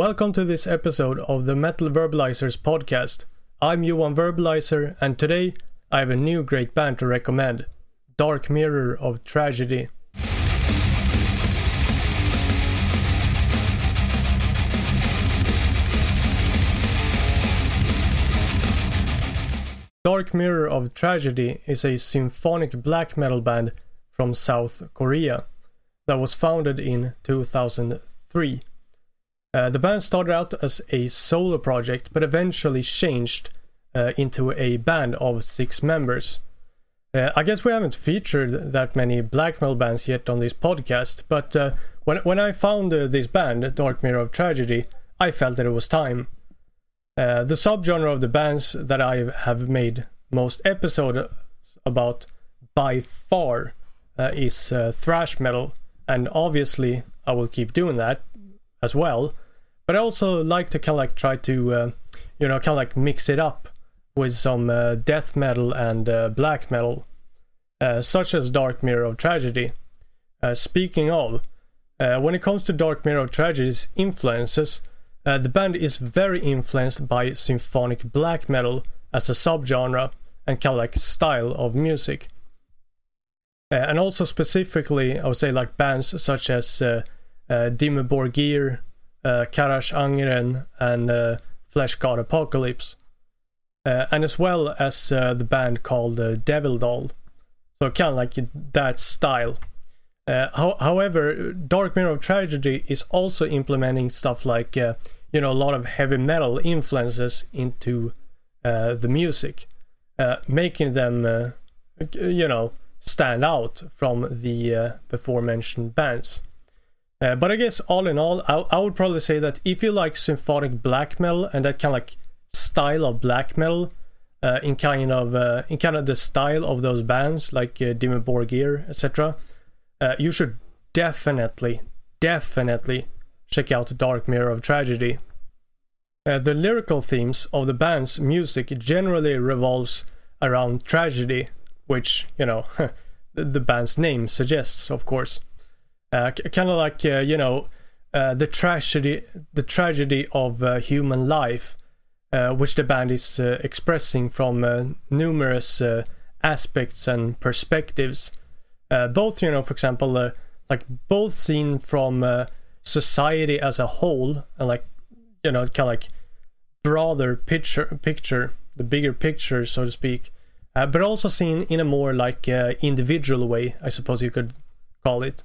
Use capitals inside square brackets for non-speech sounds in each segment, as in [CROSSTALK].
Welcome to this episode of the Metal Verbalizers podcast. I'm Johan Verbalizer, and today I have a new great band to recommend Dark Mirror ov Tragedy. Dark Mirror ov Tragedy is a symphonic black metal band from South Korea that was founded in 2003. Uh, the band started out as a solo project but eventually changed uh, into a band of six members. Uh, I guess we haven't featured that many black metal bands yet on this podcast, but uh, when, when I found uh, this band, Dark Mirror ov Tragedy, I felt that it was time. Uh, the subgenre of the bands that I have made most episodes about by far is thrash metal, and obviously I will keep doing that as well. But I also like to like try to, uh, you know, like mix it up with some uh, death metal and black metal, such as Dark Mirror ov Tragedy. speaking of, when it comes to Dark Mirror ov Tragedy's influences, uh, the band is very influenced by symphonic black metal as a subgenre and kind of like style of music. Uh, and also specifically, I would say like bands such as uh, uh, Dimmu Borgir, uh, Carach Angren, and uh, Fleshgod Apocalypse. Uh, and as well as uh, the band called uh, Devil Doll. So kind of like that style. Uh, ho- however, Dark Mirror ov Tragedy is also implementing stuff like, uh, you know, a lot of heavy metal influences into the music, making them, you know, stand out from the before mentioned bands. But I guess all in all, I-, I would probably say that if you like symphonic black metal and that kind of like style of black metal, in kind of in kind of the style of those bands like uh, Dimmu Borgir, etc uh, you should definitely, definitely check out Dark Mirror ov Tragedy. Uh, the lyrical themes of the band's music generally revolves around tragedy, which, you know, [LAUGHS] the band's name suggests, of course. Uh, kind of like, uh, you know, uh, the tragedy, the tragedy of human life, which the band is expressing from numerous aspects and perspectives. Both, you know, for example, like both seen from society as a whole, and like, you know, kind of like broader picture, picture, the bigger picture, so to speak, uh, but also seen in a more like uh, individual way, I suppose you could call it.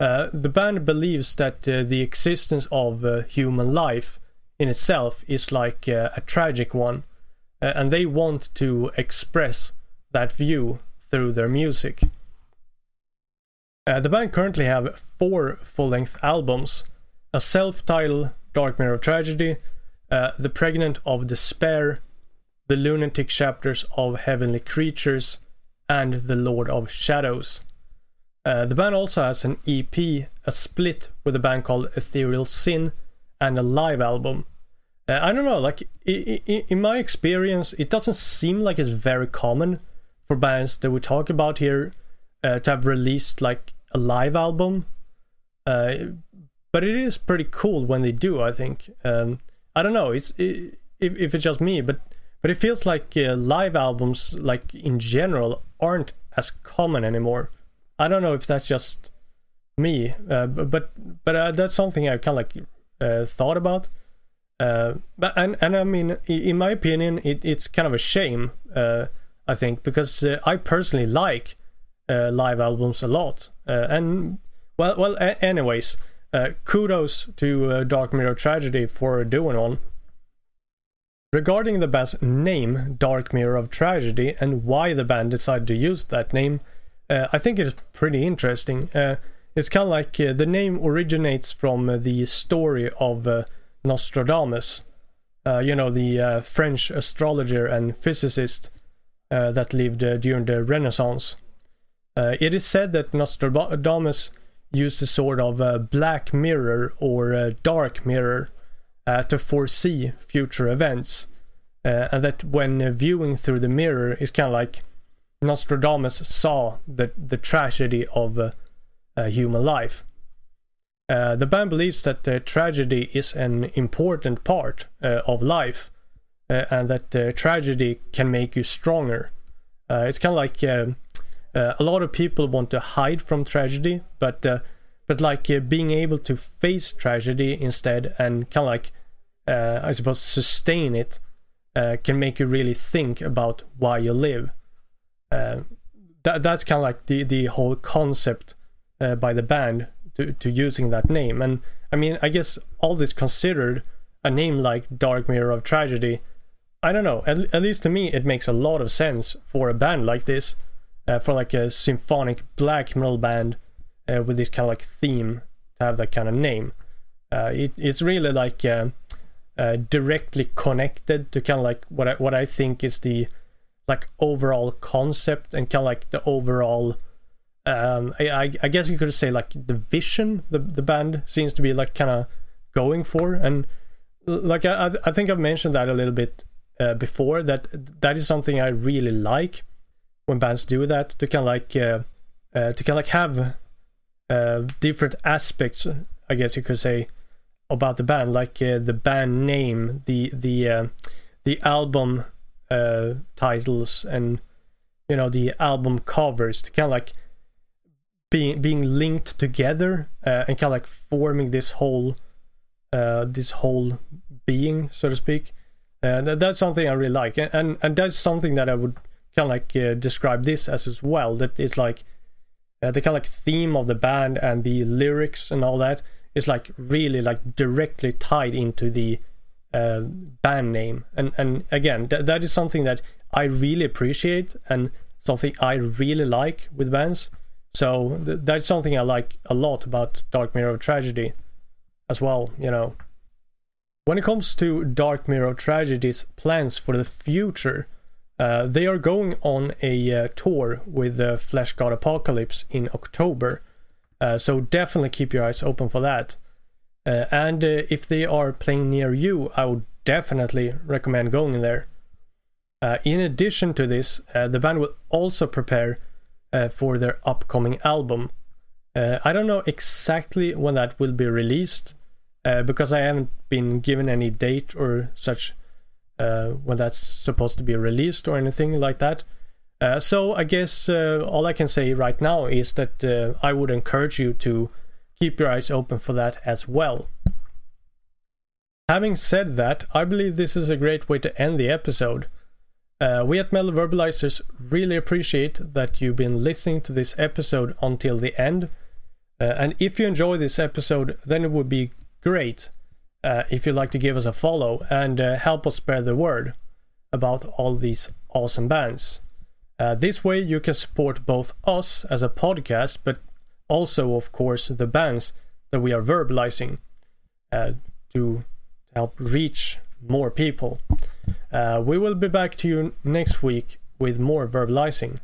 Uh, the band believes that the existence of human life in itself is like a tragic one, and they want to express that view through their music. Uh, the band currently have four full-length albums, a self-titled Dark Mirror ov Tragedy, uh, The Pregnant of Despair, The Lunatic Chapters of Heavenly Creatures, and The Lord of Shadows. Uh, the band also has an EP, a split with a band called Ethereal Sin, and a live album. Uh, I don't know, like in my experience, it doesn't seem like it's very common for bands that we talk about here uh, to have released like a live album. Uh, but it is pretty cool when they do. I think. Um, I don't know. It's it, if if it's just me, but but it feels like uh, live albums, like in general, aren't as common anymore. I don't know if that's just me, uh, but but uh, that's something I kind of like uh, thought about. Uh, but and and I mean, in my opinion, it, it's kind of a shame. Uh, I think because I personally like uh, live albums a lot. Uh, and well, well. A- anyways, uh, kudos to Dark Mirror Tragedy for doing one. Regarding the band's name, Dark Mirror ov Tragedy, and why the band decided to use that name, uh, I think it's pretty interesting. Uh, it's kind of like uh, the name originates from the story of Nostradamus, you know, the French astrologer and physicist that lived during the Renaissance. Uh, it is said that Nostradamus used a sort of a black mirror or a dark mirror uh, to foresee future events. Uh, and that when viewing through the mirror is kind of like Nostradamus saw the, the tragedy of uh, human life. Uh, the band believes that uh, tragedy is an important part uh, of life uh, and that uh, tragedy can make you stronger. Uh, it's kind of like a lot of people want to hide from tragedy, but but like being able to face tragedy instead and kind of like I suppose sustain it can make you really think about why you live. That that's kind of like the the whole concept by the band to, to using that name. And I mean, I guess all this considered, a name like Dark Mirror ov Tragedy, I don't know, at, at least to me, it makes a lot of sense for a band like this, uh, for like a symphonic black metal band uh, with this kind of like theme to have that kind of name. Uh, it, it's really like uh, uh, directly connected to kind of like what I, what I think is the like overall concept and kind of like the overall um, I, I guess you could say like the vision the the band seems to be like kind of going for, and like I I think I've mentioned that a little bit uh, before that that is something I really like when bands do that to kind of like uh, uh, to kind of like have uh, different aspects I guess you could say about the band. Like uh, the band name the the uh, the album titles and you know the album covers to kind of like being being linked together uh, and kind of like forming this whole uh, this whole being, so to speak. Uh, that, that's something I really like, and and that's something that I would kind of like uh, describe this as as well. That is like uh, the kind of like theme of the band and the lyrics and all that is like really like directly tied into the uh, band name, and and again th- that is something that I really appreciate and something I really like with bands. So th- that's something I like a lot about Dark Mirror ov Tragedy as well, you know. When it comes to Dark Mirror ov Tragedy's plans for the future, uh, they are going on a uh, tour with the Fleshgod Apocalypse in October. Uh, so definitely keep your eyes open for that. Uh, and uh, if they are playing near you, I would definitely recommend going there. Uh, in addition to this, the band will also prepare uh, for their upcoming album. Uh, I don't know exactly when that will be released uh, because I haven't been given any date or such uh, when that's supposed to be released or anything like that. Uh, so I guess uh, all I can say right now is that I would encourage you to keep your eyes open for that as well. Having said that, I believe this is a great way to end the episode. Uh, we at Metal Verbalizers really appreciate that you've been listening to this episode until the end. Uh, and if you enjoy this episode, then it would be great uh, if you'd like to give us a follow and uh, help us spread the word about all these awesome bands. Uh, this way, you can support both us as a podcast, but also, of course, the bands that we are verbalizing uh, to help reach more people. Uh, we will be back to you next week with more verbalizing.